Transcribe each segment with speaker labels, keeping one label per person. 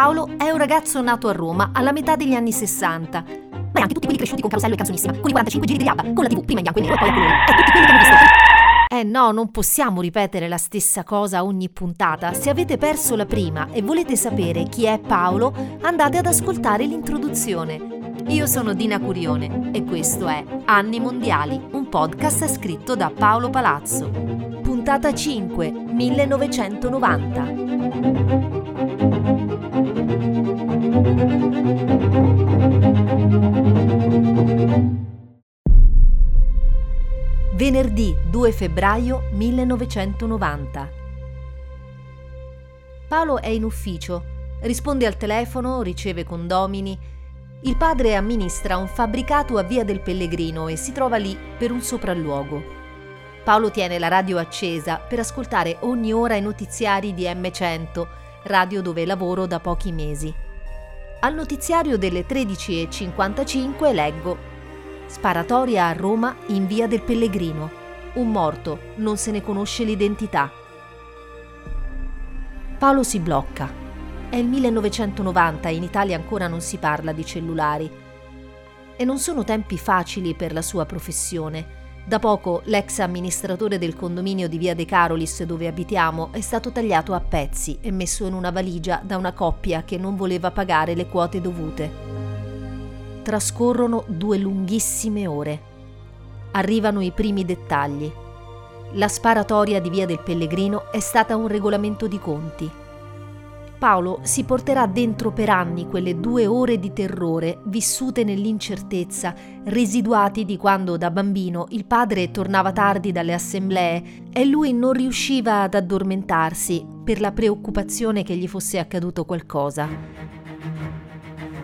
Speaker 1: Paolo è un ragazzo nato a Roma alla metà degli anni 60. Ma anche tutti quelli cresciuti con Carosello e Canzonissima, con i 45 giri di Abba, con la TV, prima in bianco e nero e poi a colori, e tutti quelli che hanno visto eh no, non possiamo ripetere la stessa cosa ogni puntata. Se avete perso la prima e volete sapere chi è Paolo, andate ad ascoltare l'introduzione. Io sono Dina Curione e questo è Anni Mondiali, un podcast scritto da Paolo Palazzo. Puntata 5, 1990. Venerdì 2 febbraio 1990. Paolo è in ufficio, risponde al telefono, riceve condomini. Il padre amministra un fabbricato a Via del Pellegrino e si trova lì per un sopralluogo. Paolo tiene la radio accesa per ascoltare ogni ora i notiziari di M100, radio dove lavoro da pochi mesi. Al notiziario delle 13.55 leggo Sparatoria a Roma in via del Pellegrino. Un morto, non se ne conosce l'identità. Paolo si blocca. È il 1990 e in Italia ancora non si parla di cellulari. E non sono tempi facili per la sua professione. Da poco l'ex amministratore del condominio di Via De Carolis dove abitiamo è stato tagliato a pezzi e messo in una valigia da una coppia che non voleva pagare le quote dovute. Trascorrono due lunghissime ore. Arrivano i primi dettagli. La sparatoria di Via del Pellegrino è stata un regolamento di conti. Paolo si porterà dentro per anni quelle due ore di terrore vissute nell'incertezza, residuati di quando da bambino il padre tornava tardi dalle assemblee e lui non riusciva ad addormentarsi per la preoccupazione che gli fosse accaduto qualcosa.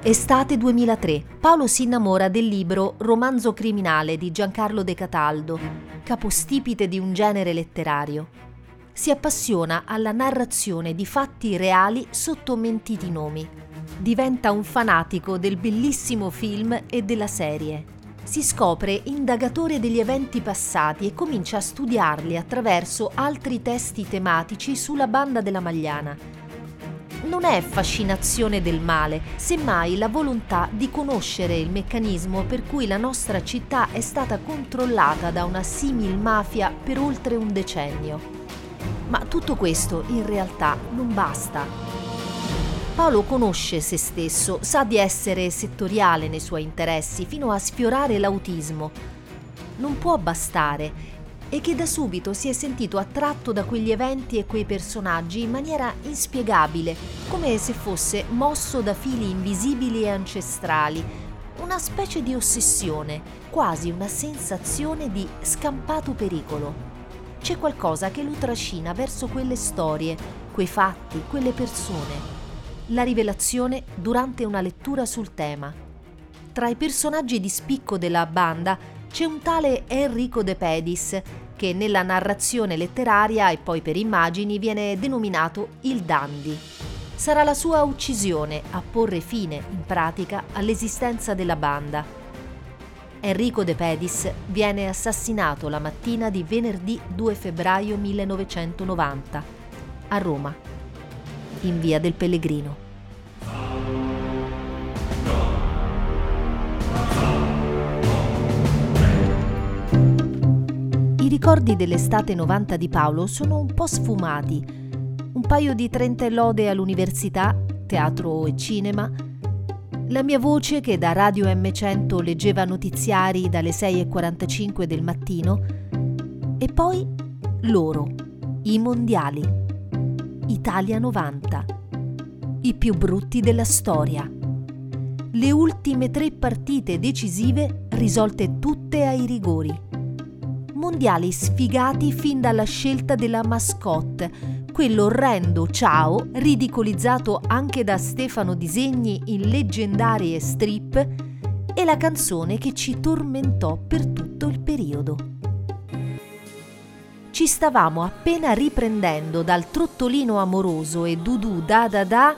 Speaker 1: Estate 2003. Paolo si innamora del libro Romanzo criminale di Giancarlo De Cataldo, capostipite di un genere letterario. Si appassiona alla narrazione di fatti reali sotto mentiti nomi. Diventa un fanatico del bellissimo film e della serie. Si scopre indagatore degli eventi passati e comincia a studiarli attraverso altri testi tematici sulla banda della Magliana non è fascinazione del male, semmai la volontà di conoscere il meccanismo per cui la nostra città è stata controllata da una simil mafia per oltre un decennio. Ma tutto questo in realtà non basta. Paolo conosce se stesso, sa di essere settoriale nei suoi interessi, fino a sfiorare l'autismo. Non può bastare e che da subito si è sentito attratto da quegli eventi e quei personaggi in maniera inspiegabile, come se fosse mosso da fili invisibili e ancestrali, una specie di ossessione, quasi una sensazione di scampato pericolo. C'è qualcosa che lo trascina verso quelle storie, quei fatti, quelle persone. La rivelazione durante una lettura sul tema. Tra i personaggi di spicco della banda c'è un tale Enrico De Pedis che nella narrazione letteraria e poi per immagini viene denominato il dandy. Sarà la sua uccisione a porre fine in pratica all'esistenza della banda. Enrico De Pedis viene assassinato la mattina di venerdì 2 febbraio 1990 a Roma, in via del Pellegrino. ricordi dell'estate 90 di Paolo sono un po' sfumati. Un paio di trenta lode all'università, teatro e cinema. La mia voce che da Radio M100 leggeva notiziari dalle 6.45 del mattino. E poi loro, i mondiali. Italia 90. I più brutti della storia. Le ultime tre partite decisive risolte tutte ai rigori mondiali sfigati fin dalla scelta della mascotte, quell'orrendo ciao, ridicolizzato anche da Stefano Disegni in leggendarie strip, e la canzone che ci tormentò per tutto il periodo. Ci stavamo appena riprendendo dal trottolino amoroso e dudù da da da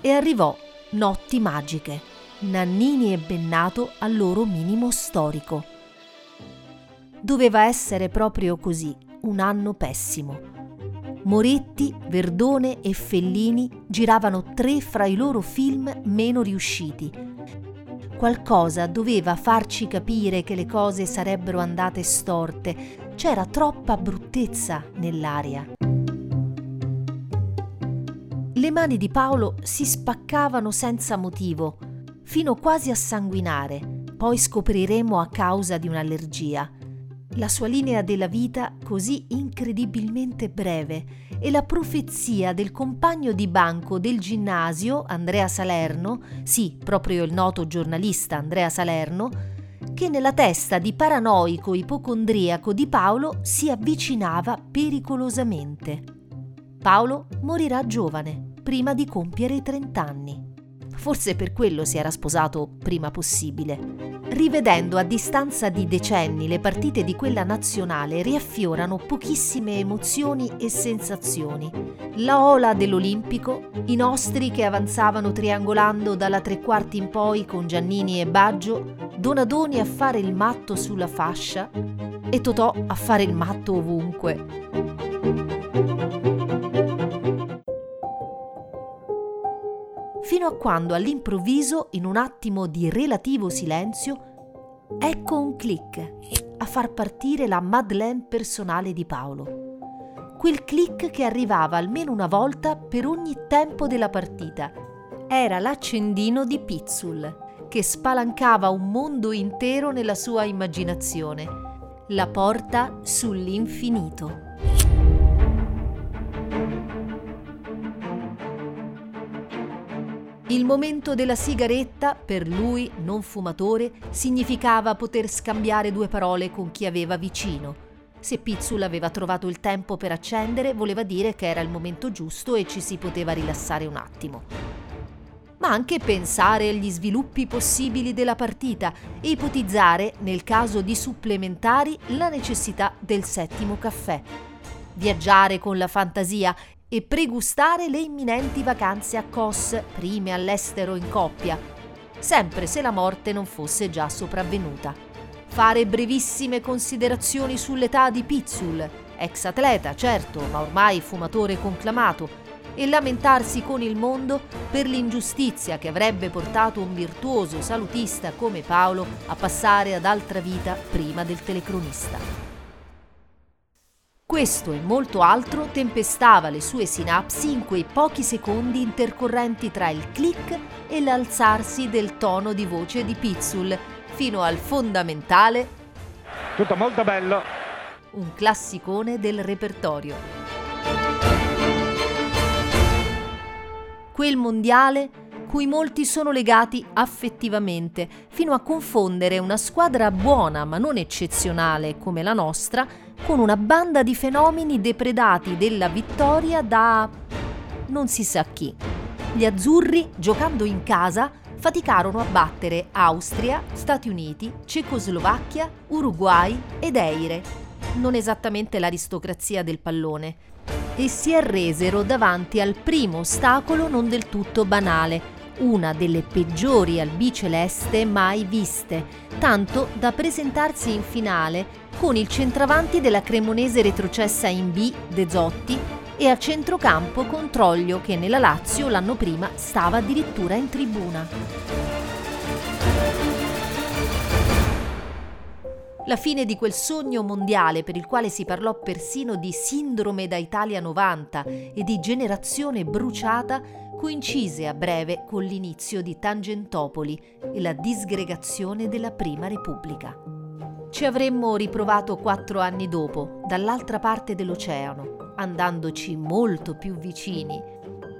Speaker 1: e arrivò Notti magiche, Nannini e Bennato al loro minimo storico. Doveva essere proprio così, un anno pessimo. Moretti, Verdone e Fellini giravano tre fra i loro film meno riusciti. Qualcosa doveva farci capire che le cose sarebbero andate storte, c'era troppa bruttezza nell'aria. Le mani di Paolo si spaccavano senza motivo, fino quasi a sanguinare, poi scopriremo a causa di un'allergia la sua linea della vita così incredibilmente breve e la profezia del compagno di banco del ginnasio, Andrea Salerno, sì, proprio il noto giornalista Andrea Salerno, che nella testa di paranoico ipocondriaco di Paolo si avvicinava pericolosamente. Paolo morirà giovane, prima di compiere i 30 anni. Forse per quello si era sposato prima possibile. Rivedendo a distanza di decenni le partite di quella nazionale riaffiorano pochissime emozioni e sensazioni. La ola dell'Olimpico, i nostri che avanzavano triangolando dalla tre quarti in poi con Giannini e Baggio, Donadoni a fare il matto sulla fascia e Totò a fare il matto ovunque. Fino a quando all'improvviso, in un attimo di relativo silenzio, ecco un click a far partire la Madeleine personale di Paolo. Quel click che arrivava almeno una volta per ogni tempo della partita. Era l'accendino di Pizzul, che spalancava un mondo intero nella sua immaginazione. La porta sull'infinito. Momento della sigaretta, per lui, non fumatore, significava poter scambiare due parole con chi aveva vicino. Se Pizzul aveva trovato il tempo per accendere, voleva dire che era il momento giusto e ci si poteva rilassare un attimo. Ma anche pensare agli sviluppi possibili della partita e ipotizzare, nel caso di supplementari, la necessità del settimo caffè. Viaggiare con la fantasia e pregustare le imminenti vacanze a Kos, prime all'estero in coppia, sempre se la morte non fosse già sopravvenuta. Fare brevissime considerazioni sull'età di Pizzul, ex atleta certo, ma ormai fumatore conclamato, e lamentarsi con il mondo per l'ingiustizia che avrebbe portato un virtuoso salutista come Paolo a passare ad altra vita prima del telecronista. Questo e molto altro tempestava le sue sinapsi in quei pochi secondi intercorrenti tra il click e l'alzarsi del tono di voce di Pizzul, fino al fondamentale.
Speaker 2: Tutto molto bello.
Speaker 1: Un classicone del repertorio. Quel mondiale cui molti sono legati affettivamente, fino a confondere una squadra buona ma non eccezionale come la nostra con una banda di fenomeni depredati della vittoria da non si sa chi. Gli azzurri, giocando in casa, faticarono a battere Austria, Stati Uniti, Cecoslovacchia, Uruguay ed Eire, non esattamente l'aristocrazia del pallone, e si arresero davanti al primo ostacolo non del tutto banale, una delle peggiori albiceleste mai viste, tanto da presentarsi in finale con il centravanti della Cremonese retrocessa in B, De Zotti, e a centrocampo Controglio che nella Lazio l'anno prima stava addirittura in tribuna. La fine di quel sogno mondiale per il quale si parlò persino di sindrome da Italia 90 e di generazione bruciata coincise a breve con l'inizio di Tangentopoli e la disgregazione della Prima Repubblica. Ci avremmo riprovato quattro anni dopo, dall'altra parte dell'oceano, andandoci molto più vicini,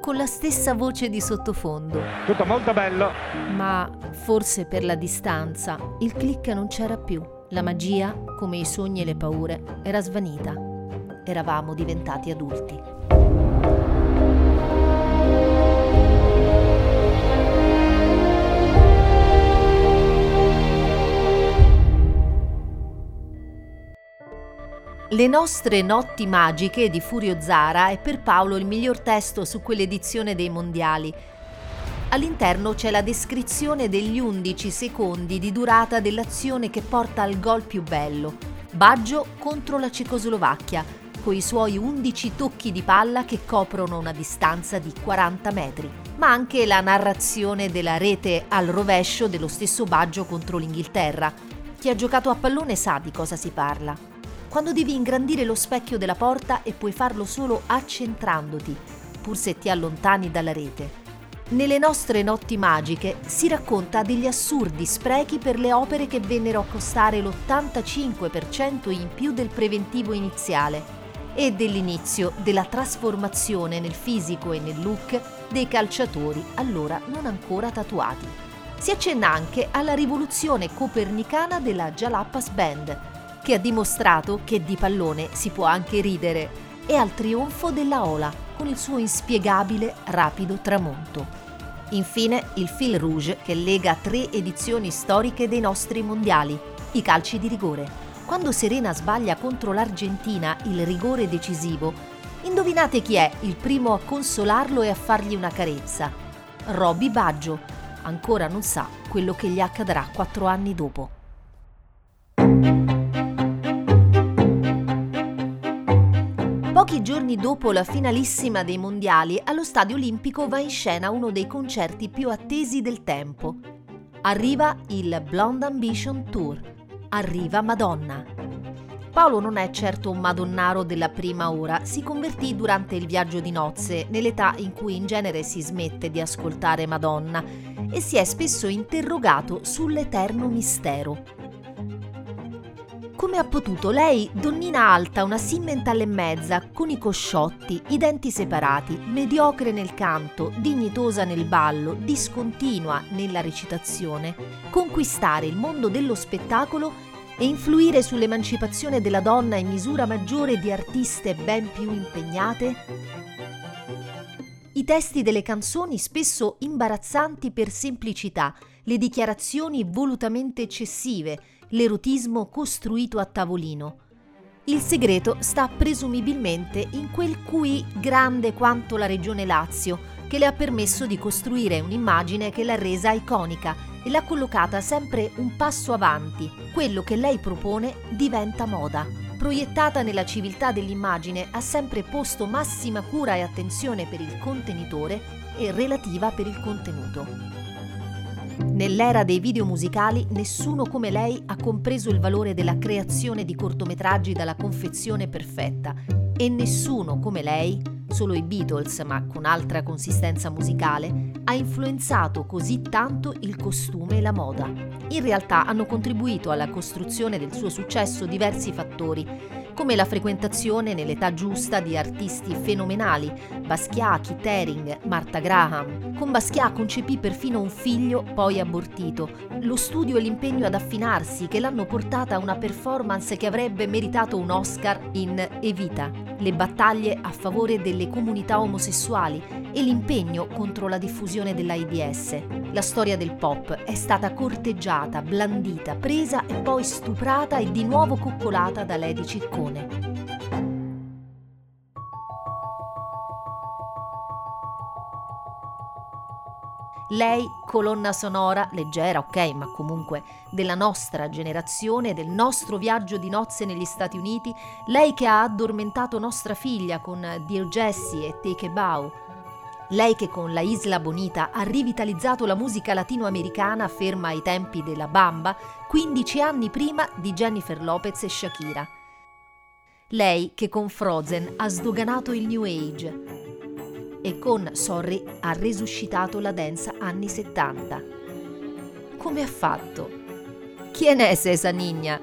Speaker 1: con la stessa voce di sottofondo.
Speaker 2: Tutto molto bello.
Speaker 1: Ma forse per la distanza il click non c'era più. La magia, come i sogni e le paure, era svanita. Eravamo diventati adulti. Le nostre notti magiche di Furio Zara è per Paolo il miglior testo su quell'edizione dei mondiali. All'interno c'è la descrizione degli 11 secondi di durata dell'azione che porta al gol più bello. Baggio contro la Cecoslovacchia, con i suoi 11 tocchi di palla che coprono una distanza di 40 metri, ma anche la narrazione della rete al rovescio dello stesso Baggio contro l'Inghilterra. Chi ha giocato a pallone sa di cosa si parla. Quando devi ingrandire lo specchio della porta e puoi farlo solo accentrandoti, pur se ti allontani dalla rete. Nelle nostre notti magiche si racconta degli assurdi sprechi per le opere che vennero a costare l'85% in più del preventivo iniziale e dell'inizio della trasformazione nel fisico e nel look dei calciatori allora non ancora tatuati. Si accenna anche alla rivoluzione copernicana della Jalapas Band, che ha dimostrato che di pallone si può anche ridere, e al trionfo della Ola, con il suo inspiegabile rapido tramonto. Infine il fil rouge che lega tre edizioni storiche dei nostri mondiali, i calci di rigore. Quando Serena sbaglia contro l'Argentina il rigore decisivo, indovinate chi è il primo a consolarlo e a fargli una carezza? Robby Baggio. Ancora non sa quello che gli accadrà quattro anni dopo. Pochi giorni dopo la finalissima dei mondiali, allo Stadio Olimpico va in scena uno dei concerti più attesi del tempo. Arriva il Blonde Ambition Tour. Arriva Madonna. Paolo non è certo un madonnaro della prima ora, si convertì durante il viaggio di nozze, nell'età in cui in genere si smette di ascoltare Madonna, e si è spesso interrogato sull'eterno mistero. Come ha potuto lei, donnina alta, una simmental e mezza, con i cosciotti, i denti separati, mediocre nel canto, dignitosa nel ballo, discontinua nella recitazione, conquistare il mondo dello spettacolo e influire sull'emancipazione della donna in misura maggiore di artiste ben più impegnate? I testi delle canzoni spesso imbarazzanti per semplicità, le dichiarazioni volutamente eccessive, l'erotismo costruito a tavolino. Il segreto sta presumibilmente in quel QI grande quanto la regione Lazio, che le ha permesso di costruire un'immagine che l'ha resa iconica e l'ha collocata sempre un passo avanti. Quello che lei propone diventa moda. Proiettata nella civiltà dell'immagine, ha sempre posto massima cura e attenzione per il contenitore e relativa per il contenuto. Nell'era dei video musicali nessuno come lei ha compreso il valore della creazione di cortometraggi dalla confezione perfetta e nessuno come lei, solo i Beatles ma con altra consistenza musicale, ha influenzato così tanto il costume e la moda. In realtà hanno contribuito alla costruzione del suo successo diversi fattori come la frequentazione nell'età giusta di artisti fenomenali, Basquiat, Keith Haring, Martha Graham. Con Basquiat concepì perfino un figlio poi abortito, lo studio e l'impegno ad affinarsi che l'hanno portata a una performance che avrebbe meritato un Oscar in Evita, le battaglie a favore delle comunità omosessuali e l'impegno contro la diffusione dell'AIDS. La storia del pop è stata corteggiata, blandita, presa e poi stuprata e di nuovo coccolata da Lady Ciccone Lei, colonna sonora, leggera, ok, ma comunque della nostra generazione, del nostro viaggio di nozze negli Stati Uniti, lei che ha addormentato nostra figlia con Dear Jessie e Take a Bow, lei che con La Isla Bonita ha rivitalizzato la musica latinoamericana ferma ai tempi della Bamba, 15 anni prima di Jennifer Lopez e Shakira. Lei che con Frozen ha sdoganato il New Age e con Sorry ha resuscitato la dance anni 70. Come ha fatto? Chi è esa Nigna?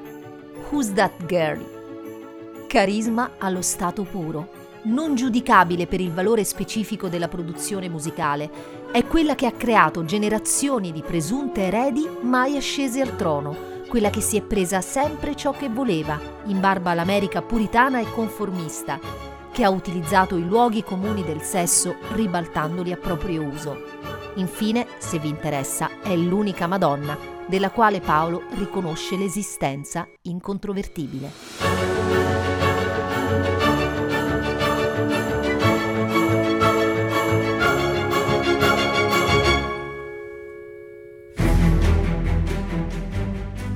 Speaker 1: Who's that girl? Carisma allo stato puro, non giudicabile per il valore specifico della produzione musicale, è quella che ha creato generazioni di presunte eredi mai ascese al trono quella che si è presa sempre ciò che voleva, in barba all'America puritana e conformista, che ha utilizzato i luoghi comuni del sesso ribaltandoli a proprio uso. Infine, se vi interessa, è l'unica Madonna, della quale Paolo riconosce l'esistenza incontrovertibile.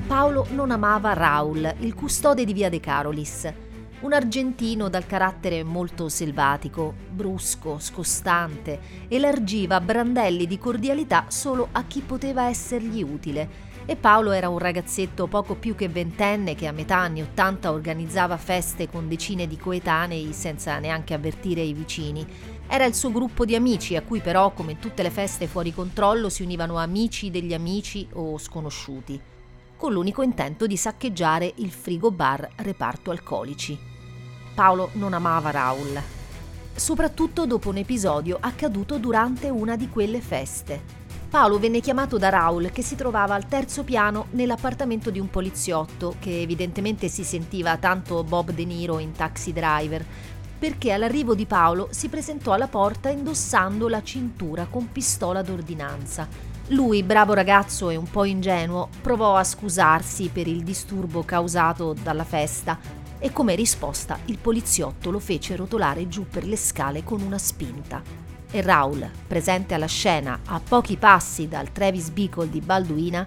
Speaker 1: Paolo non amava Raul, il custode di Via De Carolis. Un argentino dal carattere molto selvatico, brusco, scostante, elargiva brandelli di cordialità solo a chi poteva essergli utile. E Paolo era un ragazzetto poco più che ventenne che a metà anni Ottanta organizzava feste con decine di coetanei senza neanche avvertire i vicini. Era il suo gruppo di amici, a cui però, come tutte le feste fuori controllo, si univano amici degli amici o sconosciuti, con l'unico intento di saccheggiare il frigo bar reparto alcolici. Paolo non amava Raul, soprattutto dopo un episodio accaduto durante una di quelle feste. Paolo venne chiamato da Raul che si trovava al terzo piano nell'appartamento di un poliziotto che evidentemente si sentiva tanto Bob De Niro in Taxi Driver perché all'arrivo di Paolo si presentò alla porta indossando la cintura con pistola d'ordinanza. Lui, bravo ragazzo e un po' ingenuo, provò a scusarsi per il disturbo causato dalla festa e come risposta il poliziotto lo fece rotolare giù per le scale con una spinta. E Raul, presente alla scena a pochi passi dal Travis Beacle di Balduina,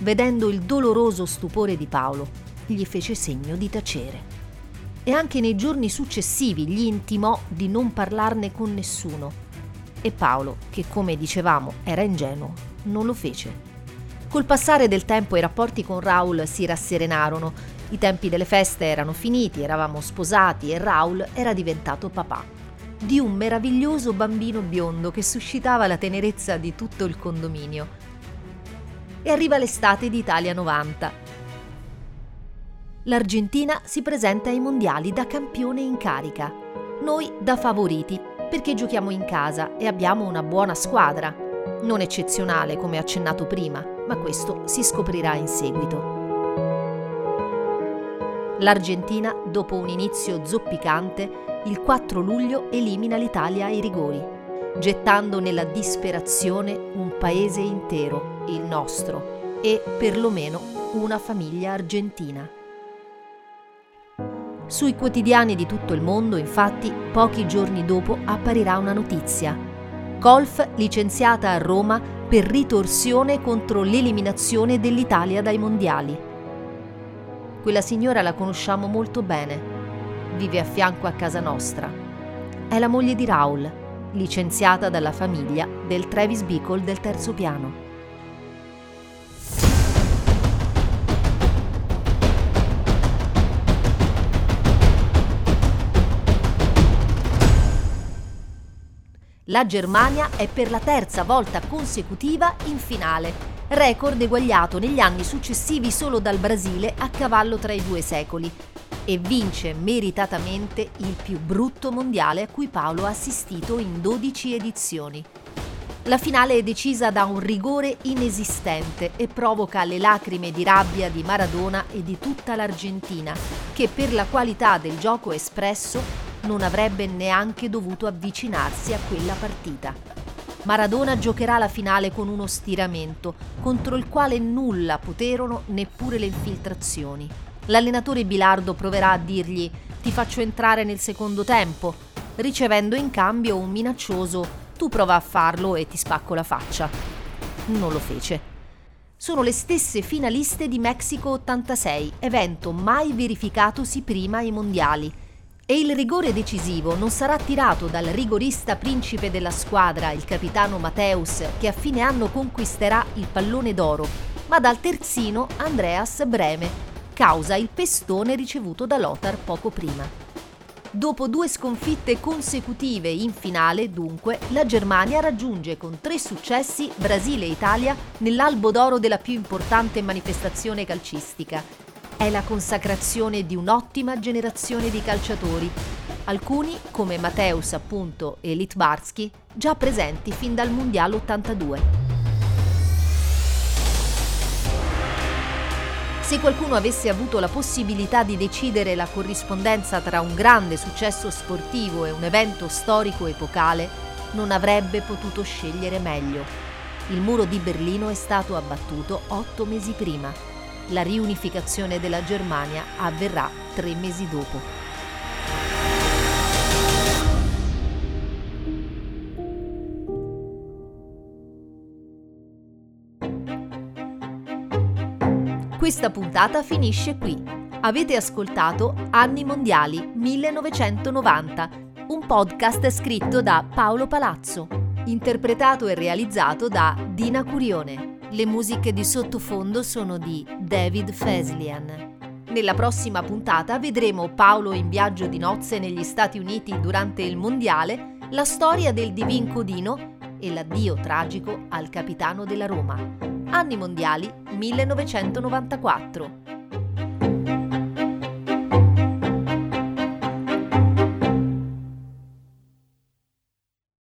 Speaker 1: vedendo il doloroso stupore di Paolo, gli fece segno di tacere. E anche nei giorni successivi gli intimò di non parlarne con nessuno. E Paolo, che come dicevamo era ingenuo, non lo fece. Col passare del tempo i rapporti con Raul si rasserenarono i tempi delle feste erano finiti, eravamo sposati e Raul era diventato papà di un meraviglioso bambino biondo che suscitava la tenerezza di tutto il condominio. E arriva l'estate di Italia 90. L'Argentina si presenta ai mondiali da campione in carica, noi da favoriti perché giochiamo in casa e abbiamo una buona squadra, non eccezionale come accennato prima, ma questo si scoprirà in seguito. L'Argentina, dopo un inizio zoppicante, il 4 luglio elimina l'Italia ai rigori, gettando nella disperazione un paese intero, il nostro, e perlomeno una famiglia argentina. Sui quotidiani di tutto il mondo, infatti, pochi giorni dopo apparirà una notizia. Golf licenziata a Roma per ritorsione contro l'eliminazione dell'Italia dai mondiali. Quella signora la conosciamo molto bene. Vive a fianco a casa nostra. È la moglie di Raul, licenziata dalla famiglia del Travis Bickle del terzo piano. La Germania è per la terza volta consecutiva in finale record eguagliato negli anni successivi solo dal Brasile a cavallo tra i due secoli, e vince meritatamente il più brutto mondiale a cui Paolo ha assistito in 12 edizioni. La finale è decisa da un rigore inesistente e provoca le lacrime di rabbia di Maradona e di tutta l'Argentina, che per la qualità del gioco espresso non avrebbe neanche dovuto avvicinarsi a quella partita. Maradona giocherà la finale con uno stiramento, contro il quale nulla poterono neppure le infiltrazioni. L'allenatore Bilardo proverà a dirgli ti faccio entrare nel secondo tempo, ricevendo in cambio un minaccioso tu prova a farlo e ti spacco la faccia. Non lo fece. Sono le stesse finaliste di Mexico 86, evento mai verificatosi prima ai mondiali e il rigore decisivo non sarà tirato dal rigorista principe della squadra, il capitano Mateus, che a fine anno conquisterà il pallone d'oro, ma dal terzino Andreas Breme, causa il pestone ricevuto da Lothar poco prima. Dopo due sconfitte consecutive in finale, dunque, la Germania raggiunge con tre successi Brasile e Italia nell'albo d'oro della più importante manifestazione calcistica è la consacrazione di un'ottima generazione di calciatori, alcuni come Mateus appunto e Litbarski, già presenti fin dal Mondiale 82. Se qualcuno avesse avuto la possibilità di decidere la corrispondenza tra un grande successo sportivo e un evento storico epocale, non avrebbe potuto scegliere meglio. Il muro di Berlino è stato abbattuto otto mesi prima la riunificazione della Germania avverrà tre mesi dopo. Questa puntata finisce qui. Avete ascoltato Anni Mondiali 1990, un podcast scritto da Paolo Palazzo, interpretato e realizzato da Dina Curione. Le musiche di sottofondo sono di David Feslian. Nella prossima puntata vedremo Paolo in viaggio di nozze negli Stati Uniti durante il Mondiale, la storia del Divin Codino e l'addio tragico al capitano della Roma. Anni Mondiali 1994